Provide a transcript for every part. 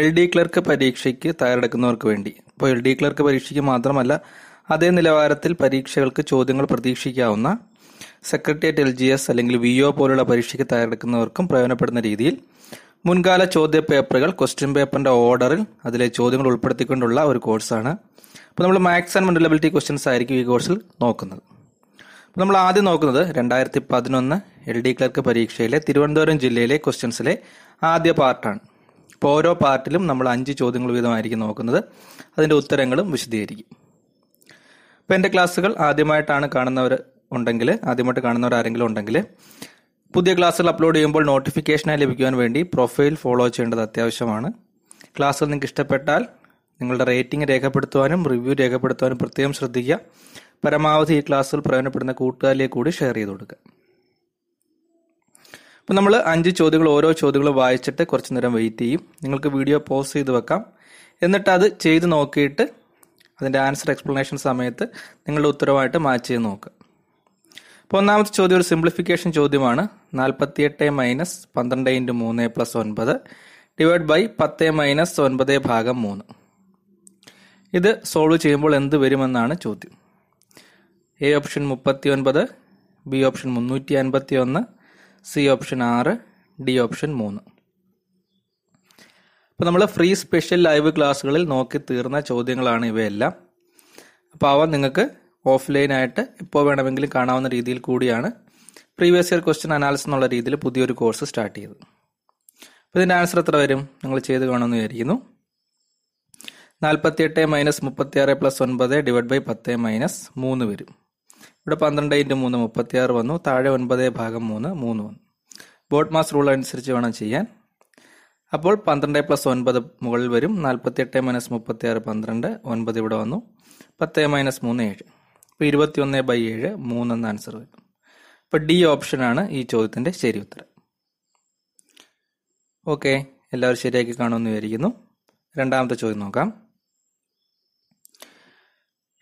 L D clerk പരീക്ഷയ്ക്ക് തയ്യാറെടുക്കുന്നവർക്ക് വേണ്ടി. ഇപ്പോൾ എൽ ഡി ക്ലർക്ക് പരീക്ഷയ്ക്ക് മാത്രമല്ല അതേ നിലവാരത്തിൽ പരീക്ഷകൾക്ക് ചോദ്യങ്ങൾ പ്രതീക്ഷിക്കാവുന്ന സെക്രട്ടേറിയറ്റ് എൽ ജി എസ് അല്ലെങ്കിൽ വി ഒ പോലുള്ള പരീക്ഷയ്ക്ക് തയ്യാറെടുക്കുന്നവർക്കും പ്രയോജനപ്പെടുന്ന രീതിയിൽ മുൻകാല ചോദ്യ പേപ്പറുകൾ ക്വസ്റ്റ്യൻ പേപ്പറിന്റെ ഓർഡറിൽ അതിലെ ചോദ്യങ്ങൾ ഉൾപ്പെടുത്തിക്കൊണ്ടുള്ള ഒരു കോഴ്സാണ് അപ്പോൾ നമ്മൾ മാത്സ് ആൻഡ് മെന്റലബിലിറ്റി ക്വസ്റ്റ്യൻസ് ആയിരിക്കും ഈ കോഴ്സിൽ നോക്കുന്നത്. അപ്പോൾ നമ്മൾ ആദ്യം നോക്കുന്നത് രണ്ടായിരത്തി പതിനൊന്ന് എൽ ഡി ക്ലർക്ക് പരീക്ഷയിലെ തിരുവനന്തപുരം ജില്ലയിലെ ക്വസ്റ്റ്യൻസിലെ ആദ്യ പാർട്ടാണ് ഇപ്പോൾ ഓരോ പാർട്ടിലും നമ്മൾ അഞ്ച് ചോദ്യങ്ങൾ വീതമായിരിക്കും നോക്കുന്നത്. അതിന്റെ ഉത്തരങ്ങളും വിശദീകരിക്കും. ഇപ്പോൾ എന്റെ ക്ലാസ്സുകൾ ആദ്യമായിട്ടാണ് കാണുന്നവർ ഉണ്ടെങ്കിൽ ആദ്യമായിട്ട് കാണുന്നവർ ആരെങ്കിലും ഉണ്ടെങ്കിൽ പുതിയ ക്ലാസ്സുകൾ അപ്ലോഡ് ചെയ്യുമ്പോൾ നോട്ടിഫിക്കേഷനായി ലഭിക്കുവാൻ വേണ്ടി പ്രൊഫൈൽ ഫോളോ ചെയ്യേണ്ടത് അത്യാവശ്യമാണ്. ക്ലാസ്സുകൾ നിങ്ങൾക്ക് ഇഷ്ടപ്പെട്ടാൽ നിങ്ങളുടെ റേറ്റിംഗ് രേഖപ്പെടുത്തുവാനും റിവ്യൂ രേഖപ്പെടുത്തുവാനും പ്രത്യേകം ശ്രദ്ധിക്കുക. പരമാവധി ഈ ക്ലാസ്സുകൾ പ്രയോജനപ്പെടുന്ന കൂട്ടുകാരിലേക്ക് കൂടി ഷെയർ ചെയ്ത് കൊടുക്കുക. അപ്പം നമ്മൾ അഞ്ച് ചോദ്യങ്ങൾ ഓരോ ചോദ്യങ്ങളും വായിച്ചിട്ട് കുറച്ച് നേരം വെയിറ്റ് ചെയ്യും. നിങ്ങൾക്ക് വീഡിയോ പോസ് ചെയ്ത് വെക്കാം. എന്നിട്ട് അത് ചെയ്ത് നോക്കിയിട്ട് അതിന്റെ ആൻസർ എക്സ്പ്ലനേഷൻ സമയത്ത് നിങ്ങളുടെ ഉത്തരവായിട്ട് മാച്ച് ചെയ്ത് നോക്കുക അപ്പോൾ ഒന്നാമത്തെ ചോദ്യം ഒരു സിംപ്ലിഫിക്കേഷൻ ചോദ്യമാണ്. നാൽപ്പത്തിയെട്ട് മൈനസ് പന്ത്രണ്ട് ഇന്റു മൂന്ന് പ്ലസ് ഒൻപത് ഡിവൈഡ് ബൈ പത്ത് മൈനസ് ഒൻപത് ഭാഗം മൂന്ന്. ഇത് സോൾവ് ചെയ്യുമ്പോൾ എന്ത് വരുമെന്നാണ് ചോദ്യം. എ ഓപ്ഷൻ മുപ്പത്തി ഒൻപത് ബി ഓപ്ഷൻ മുന്നൂറ്റി അൻപത്തി ഒന്ന് സി ഓപ്ഷൻ ആറ് ഡി ഓപ്ഷൻ മൂന്ന്. അപ്പോൾ നമ്മൾ ഫ്രീ സ്പെഷ്യൽ ലൈവ് ക്ലാസ്സുകളിൽ നോക്കി തീർന്ന ചോദ്യങ്ങളാണ് ഇവയെല്ലാം. അപ്പോൾ അവ നിങ്ങൾക്ക് ഓഫ്ലൈനായിട്ട് ഇപ്പോൾ വേണമെങ്കിലും കാണാവുന്ന രീതിയിൽ കൂടിയാണ് പ്രീവിയസ് ഇയർ ക്വസ്റ്റ്യൻ അനാലിസിസ് എന്നുള്ള രീതിയിൽ പുതിയൊരു കോഴ്സ് സ്റ്റാർട്ട് ചെയ്തത്. അപ്പോൾ ഇതിന്റെ ആൻസർ എത്ര വരും? നിങ്ങൾ ചെയ്ത് കാണുമെന്ന് വിചാരിക്കുന്നു. നാൽപ്പത്തിയെട്ട് മൈനസ് മുപ്പത്തിയാറ് പ്ലസ് ഒൻപത് ഡിവൈഡ് ബൈ പത്ത് മൈനസ് മൂന്ന് വരും. ഇവിടെ പന്ത്രണ്ട് ഇന്റു മൂന്ന് മുപ്പത്തിയാറ് വന്നു. താഴെ ഒൻപത് ഭാഗം മൂന്ന് മൂന്ന് വന്നു. ബോട്ട് മാസ് റൂൾ അനുസരിച്ച് വേണം ചെയ്യാൻ. അപ്പോൾ പന്ത്രണ്ട് പ്ലസ് ഒൻപത് മുകളിൽ വരും. നാൽപ്പത്തിയെട്ട് മൈനസ് മുപ്പത്തിയാറ് പന്ത്രണ്ട് ഒൻപത് ഇവിടെ വന്നു. പത്ത് മൈനസ് മൂന്ന് ഏഴ്. അപ്പോൾ ഇരുപത്തി ഒന്ന് ബൈ ഏഴ് മൂന്നെന്ന് ആൻസർ വരും അപ്പോൾ ഡി ഓപ്ഷനാണ് ഈ ചോദ്യത്തിന്റെ ശരി ഉത്തരം. ഓക്കെ എല്ലാവരും ശരിയാക്കി കാണുമെന്ന് വിചാരിക്കുന്നു. രണ്ടാമത്തെ ചോദ്യം നോക്കാം.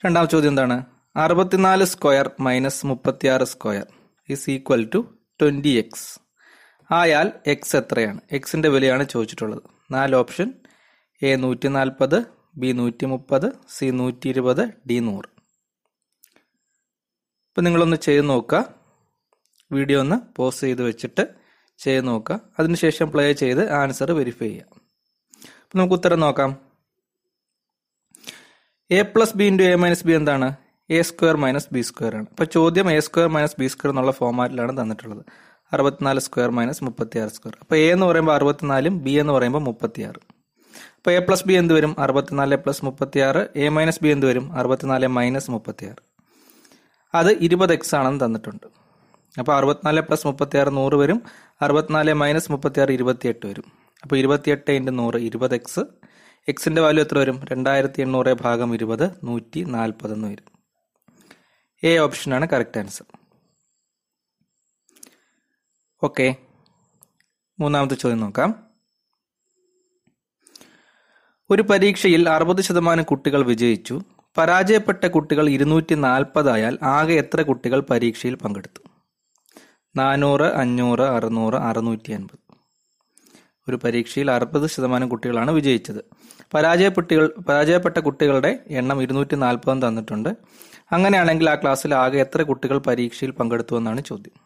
രണ്ടാമത്തെ ചോദ്യം എന്താണ്? അറുപത്തിനാല് സ്ക്വയർ മൈനസ് മുപ്പത്തിയാറ് square is equal to twenty X ആയാൽ എക്സ് എത്രയാണ്? എക്സിന്റെ വിലയാണ് ചോദിച്ചിട്ടുള്ളത്. നാല് ഓപ്ഷൻ. എ നൂറ്റി നാൽപ്പത് ബി നൂറ്റി മുപ്പത് സി നൂറ്റി ഇരുപത് ഡി നൂറ്. ഇപ്പം നിങ്ങളൊന്ന് ചെയ്ത് നോക്കുക. വീഡിയോ ഒന്ന് പോസ് ചെയ്ത് വെച്ചിട്ട് ചെയ്ത് നോക്കുക. അതിനുശേഷം പ്ലേ ചെയ്ത് ആൻസർ വെരിഫൈ ചെയ്യാം അപ്പം നമുക്ക് ഉത്തരം നോക്കാം. A plus B into A minus B എന്താണ്? A square minus B square ആണ്. അപ്പോൾ ചോദ്യം A square minus B square എന്നുള്ള ഫോമാറ്റിലാണ് തന്നിട്ടുള്ളത്. അറുപത്തിനാല് സ്ക്വയർ മൈനസ് മുപ്പത്തിയാറ് സ്ക്വയർ അപ്പോൾ എ എന്ന് പറയുമ്പോൾ അറുപത്തിനാലും ബി എന്ന് പറയുമ്പോൾ മുപ്പത്തിയാറ്. അപ്പോൾ എ പ്ലസ് ബി എന്ത് വരും? അറുപത്തിനാല് പ്ലസ് മുപ്പത്തിയാറ്. എ മൈനസ് ബി എന്ത് വരും? അറുപത്തിനാല് മൈനസ് മുപ്പത്തിയാറ്. അത് ഇരുപത് എക്സ് ആണെന്ന് തന്നിട്ടുണ്ട്. അപ്പോൾ അറുപത്തിനാല് പ്ലസ് മുപ്പത്തിയാറ് നൂറ് വരും. അറുപത്തിനാല് മൈനസ് മുപ്പത്തിയാറ് ഇരുപത്തിയെട്ട് വരും. അപ്പോൾ ഇരുപത്തിയെട്ട് ഇന്റു നൂറ് ഇരുപത് എക്സ് എക്സിന്റെ വാല്യൂ എത്ര വരും? രണ്ടായിരത്തി എണ്ണൂറ് ഭാഗം ഇരുപത് നൂറ്റി നാൽപ്പത് എന്ന് വരും. എ ഓപ്ഷനാണ് കറക്റ്റ് ആൻസർ ഓക്കെ മൂന്നാമത്തെ ചോദ്യം നോക്കാം. ഒരു പരീക്ഷയിൽ അറുപത് ശതമാനം കുട്ടികൾ വിജയിച്ചു. പരാജയപ്പെട്ട കുട്ടികൾ ഇരുന്നൂറ്റി നാൽപ്പതായാൽ ആകെ എത്ര കുട്ടികൾ പരീക്ഷയിൽ പങ്കെടുത്തു? നാനൂറ് അഞ്ഞൂറ് അറുന്നൂറ് അറുന്നൂറ്റി അൻപത് ഒരു പരീക്ഷയിൽ അറുപത് ശതമാനം കുട്ടികളാണ് വിജയിച്ചത്. പരാജയപ്പെട്ടികൾ പരാജയപ്പെട്ട കുട്ടികളുടെ എണ്ണം ഇരുന്നൂറ്റി നാൽപ്പതും തന്നിട്ടുണ്ട്. അങ്ങനെയാണെങ്കിൽ ആ ക്ലാസ്സിൽ ആകെ എത്ര കുട്ടികൾ പരീക്ഷയിൽ പങ്കെടുത്തു എന്നാണ് ചോദ്യം.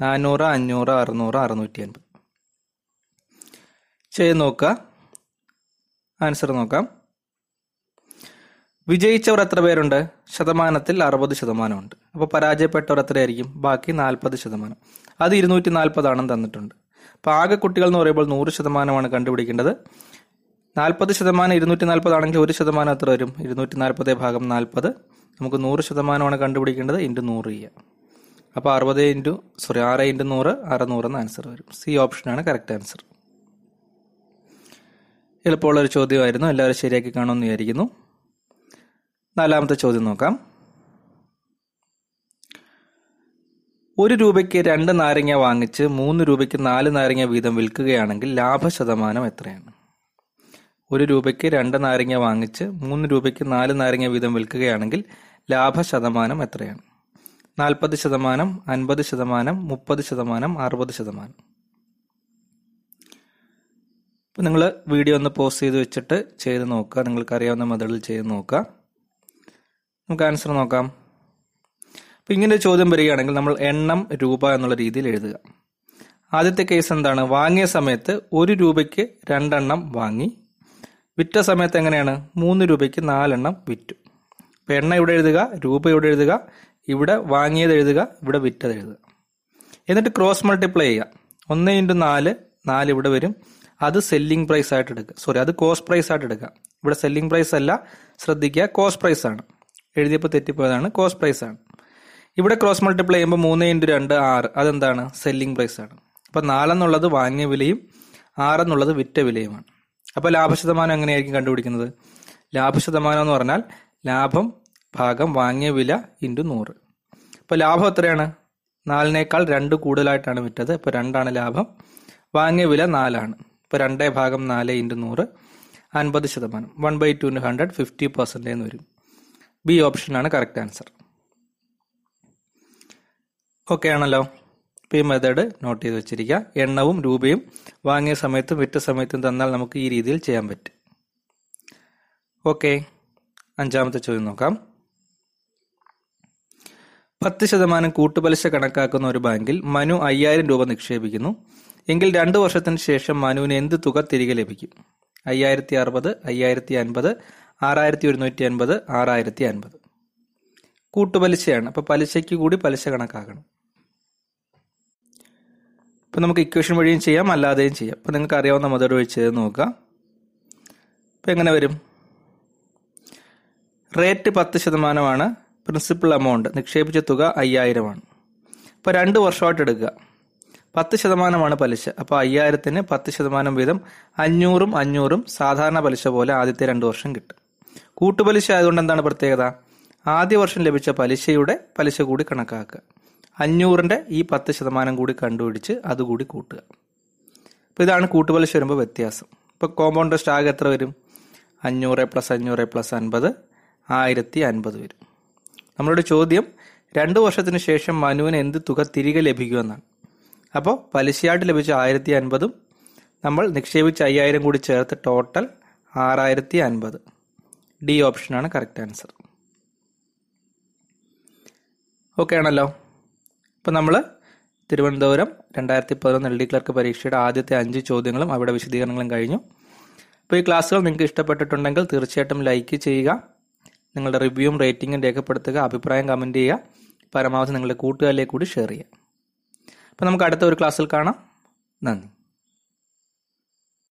നാനൂറ് അഞ്ഞൂറ് അറുന്നൂറ് അറുന്നൂറ്റി അൻപത് ചെയ്ത് നോക്കുക ആൻസർ നോക്കാം. വിജയിച്ചവർ എത്ര പേരുണ്ട്? ശതമാനത്തിൽ അറുപത് ശതമാനമുണ്ട്. അപ്പോൾ പരാജയപ്പെട്ടവർ എത്രയായിരിക്കും? ബാക്കി നാൽപ്പത് ശതമാനം. അത് ഇരുന്നൂറ്റി നാൽപ്പതാണെന്ന് തന്നിട്ടുണ്ട്. അപ്പോൾ ആകെ കുട്ടികൾ എന്ന് പറയുമ്പോൾ നൂറ് ശതമാനമാണ് കണ്ടുപിടിക്കേണ്ടത്. നാൽപ്പത് ശതമാനം ഇരുന്നൂറ്റി നാൽപ്പതാണെങ്കിൽ ഒരു ശതമാനം എത്ര വരും? ഇരുന്നൂറ്റി നാൽപ്പത് ഭാഗം നാൽപ്പത് നമുക്ക് നൂറ് ശതമാനമാണ് കണ്ടുപിടിക്കേണ്ടത് ഇന്റു നൂറ് ചെയ്യുക അപ്പോൾ അറുപത് ഇന്റു സോറി ആറ് ഇന്റു നൂറ് അറുന്നൂറ് എന്ന ആൻസർ വരും. സി ഓപ്ഷനാണ് കറക്റ്റ് ആൻസർ. എളുപ്പമുള്ള ഒരു ചോദ്യമായിരുന്നു. എല്ലാവരും ശരിയാക്കി കാണുമെന്ന് വിചാരിക്കുന്നു. നാലാമത്തെ ചോദ്യം നോക്കാം. ഒരു രൂപയ്ക്ക് രണ്ട് നാരങ്ങ വാങ്ങിച്ച് മൂന്ന് രൂപയ്ക്ക് നാല് നാരങ്ങ വീതം വിൽക്കുകയാണെങ്കിൽ ലാഭശതമാനം എത്രയാണ്? ഒരു രൂപയ്ക്ക് രണ്ട് നാരങ്ങ വാങ്ങിച്ച് മൂന്ന് രൂപയ്ക്ക് നാല് നാരങ്ങ വീതം വിൽക്കുകയാണെങ്കിൽ ലാഭ ശതമാനം എത്രയാണ്? നാൽപ്പത് ശതമാനം അൻപത് ശതമാനം മുപ്പത് ശതമാനം അറുപത് ശതമാനം. അപ്പോൾ നിങ്ങൾ വീഡിയോ ഒന്ന് പോസ്റ്റ് ചെയ്ത് വെച്ചിട്ട് ചെയ്ത് നോക്കുക. നിങ്ങൾക്ക് അറിയാവുന്ന മെത്തേഡിൽ ചെയ്ത് നോക്കുക. നമുക്ക് ആൻസർ നോക്കാം. അപ്പോൾ ഇങ്ങനെ ചോദ്യം വരികയാണെങ്കിൽ നമ്മൾ എണ്ണം രൂപ എന്നുള്ള രീതിയിൽ എഴുതുക. ആദ്യത്തെ കേസ് എന്താണ്? വാങ്ങിയ സമയത്ത് ഒരു രൂപയ്ക്ക് രണ്ടെണ്ണം വാങ്ങി വിറ്റ സമയത്ത് എങ്ങനെയാണ്? മൂന്ന് രൂപയ്ക്ക് നാലെണ്ണം വിറ്റു. അപ്പോൾ എണ്ണ ഇവിടെ എഴുതുക രൂപ ഇവിടെ എഴുതുക ഇവിടെ വാങ്ങിയത് എഴുതുക ഇവിടെ വിറ്റത് എഴുതുക. എന്നിട്ട് ക്രോസ് മൾട്ടിപ്ലൈ ചെയ്യുക. ഒന്ന് ഇന്റു നാല് നാല് ഇവിടെ വരും. അത് സെല്ലിംഗ് പ്രൈസ് ആയിട്ട് എടുക്കുക. സോറി അത് കോസ്റ്റ് പ്രൈസ് ആയിട്ട് എടുക്കുക. ഇവിടെ സെല്ലിംഗ് പ്രൈസ് അല്ല ശ്രദ്ധിക്കുക കോസ്റ്റ് പ്രൈസ് ആണ്. എഴുതിയപ്പോൾ തെറ്റിപ്പോയതാണ് കോസ്റ്റ് പ്രൈസ് ആണ്. ഇവിടെ ക്രോസ് മൾട്ടിപ്ലൈ ചെയ്യുമ്പോൾ മൂന്ന് ഇന്റു രണ്ട് ആറ്. അതെന്താണ്? സെല്ലിംഗ് പ്രൈസ് ആണ്. അപ്പം നാലെന്നുള്ളത് വാങ്ങിയ വിലയും ആറെന്നുള്ളത് വിറ്റ വിലയുമാണ്. അപ്പോൾ ലാഭശതമാനം എങ്ങനെയായിരിക്കും കണ്ടുപിടിക്കുന്നത്? ലാഭശതമാനം എന്ന് പറഞ്ഞാൽ ലാഭം ഭാഗം വാങ്ങിയ വില ഇന്റു നൂറ്. അപ്പോൾ ലാഭം എത്രയാണ്? നാലിനേക്കാൾ രണ്ട് കൂടുതലായിട്ടാണ് വിറ്റത്. ഇപ്പോൾ രണ്ടാണ് ലാഭം. വാങ്ങിയ വില നാലാണ്. ഇപ്പോൾ രണ്ടേ ഭാഗം നാല് ഇന്റു നൂറ് അൻപത് ശതമാനം. One by two hundred fifty percent എന്ന് വരും. ബി ഓപ്ഷനാണ് കറക്റ്റ് ആൻസർ. ഓക്കെ ആണല്ലോ. ഈ മെത്തേഡ് നോട്ട് ചെയ്ത് വെച്ചിരിക്കുക. എണ്ണവും രൂപയും വാങ്ങിയ സമയത്തും വിറ്റ സമയത്തും തന്നാൽ നമുക്ക് ഈ രീതിയിൽ ചെയ്യാൻ പറ്റും. ഓക്കെ. അഞ്ചാമത്തെ ചോദ്യം നോക്കാം. പത്ത് ശതമാനം കൂട്ടുപലിശ കണക്കാക്കുന്ന ഒരു ബാങ്കിൽ മനു അയ്യായിരം രൂപ നിക്ഷേപിക്കുന്നു. എങ്കിൽ രണ്ട് വർഷത്തിന് ശേഷം മനുവിന് എന്ത് തുക തിരികെ ലഭിക്കും? അയ്യായിരത്തി അറുപത് അയ്യായിരത്തി അൻപത് ആറായിരത്തി ഒരുന്നൂറ്റി അൻപത് ആറായിരത്തി അൻപത് കൂട്ടുപലിശയാണ്. അപ്പോൾ പലിശയ്ക്ക് കൂടി പലിശ കണക്കാക്കണം. ഇപ്പം നമുക്ക് ഇക്വേഷൻ വഴിയും ചെയ്യാം അല്ലാതെയും ചെയ്യാം. ഇപ്പം നിങ്ങൾക്ക് അറിയാവുന്ന വഴി ചെയ്ത് നോക്കുക ഇപ്പം എങ്ങനെ വരും? റേറ്റ് പത്ത് ശതമാനമാണ് പ്രിൻസിപ്പൽ എമൗണ്ട് നിക്ഷേപിച്ച തുക അയ്യായിരമാണ്. ഇപ്പോൾ രണ്ട് വർഷമായിട്ട് എടുക്കുക. പത്ത് ശതമാനമാണ് പലിശ. അപ്പോൾ അയ്യായിരത്തിന് പത്ത് ശതമാനം വീതം അഞ്ഞൂറും അഞ്ഞൂറും സാധാരണ പലിശ പോലെ ആദ്യത്തെ രണ്ട് വർഷം കിട്ടും. കൂട്ടുപലിശ ആയതുകൊണ്ട് എന്താണ് പ്രത്യേകത? ആദ്യ വർഷം ലഭിച്ച പലിശയുടെ പലിശ കൂടി കണക്കാക്കുക. അഞ്ഞൂറിന്റെ ഈ പത്ത് ശതമാനം കൂടി കണ്ടുപിടിച്ച് അതുകൂടി കൂട്ടുക. അപ്പോൾ ഇതാണ് കൂട്ടുപലിശ വരുമ്പോൾ വ്യത്യാസം. ഇപ്പോൾ കോമ്പൗണ്ട് ടെസ്റ്റ് ആകെ എത്ര വരും? അഞ്ഞൂറ് പ്ലസ് അഞ്ഞൂറ് പ്ലസ് അൻപത് ആയിരത്തി അൻപത് വരും. നമ്മളുടെ ചോദ്യം രണ്ട് വർഷത്തിന് ശേഷം മനുവിന് എന്ത് തുക തിരികെ ലഭിക്കുമെന്നാണ് അപ്പോൾ പലിശയായിട്ട് ലഭിച്ച ആയിരത്തി അൻപതും നമ്മൾ നിക്ഷേപിച്ച അയ്യായിരം കൂടി ചേർത്ത് ടോട്ടൽ ആറായിരത്തി അൻപത്. ഡി ഓപ്ഷനാണ് കറക്റ്റ് ആൻസർ ഓക്കെ ആണല്ലോ? ഇപ്പം നമ്മൾ തിരുവനന്തപുരം രണ്ടായിരത്തി പതിനൊന്ന് എൽ ഡി ക്ലർക്ക് പരീക്ഷയുടെ ആദ്യത്തെ അഞ്ച് ചോദ്യങ്ങളും അവിടെ വിശദീകരണങ്ങളും കഴിഞ്ഞു. അപ്പോൾ ഈ ക്ലാസ്സുകൾ നിങ്ങൾക്ക് ഇഷ്ടപ്പെട്ടിട്ടുണ്ടെങ്കിൽ തീർച്ചയായിട്ടും ലൈക്ക് ചെയ്യുക നിങ്ങളുടെ റിവ്യൂവും റേറ്റിംഗും രേഖപ്പെടുത്തുക അഭിപ്രായം കമന്റ് ചെയ്യുക പരമാവധി നിങ്ങളുടെ കൂട്ടുകാരിലേക്ക് കൂടി ഷെയർ ചെയ്യുക. അപ്പോൾ നമുക്ക് അടുത്ത ഒരു ക്ലാസ്സിൽ കാണാം. നന്ദി.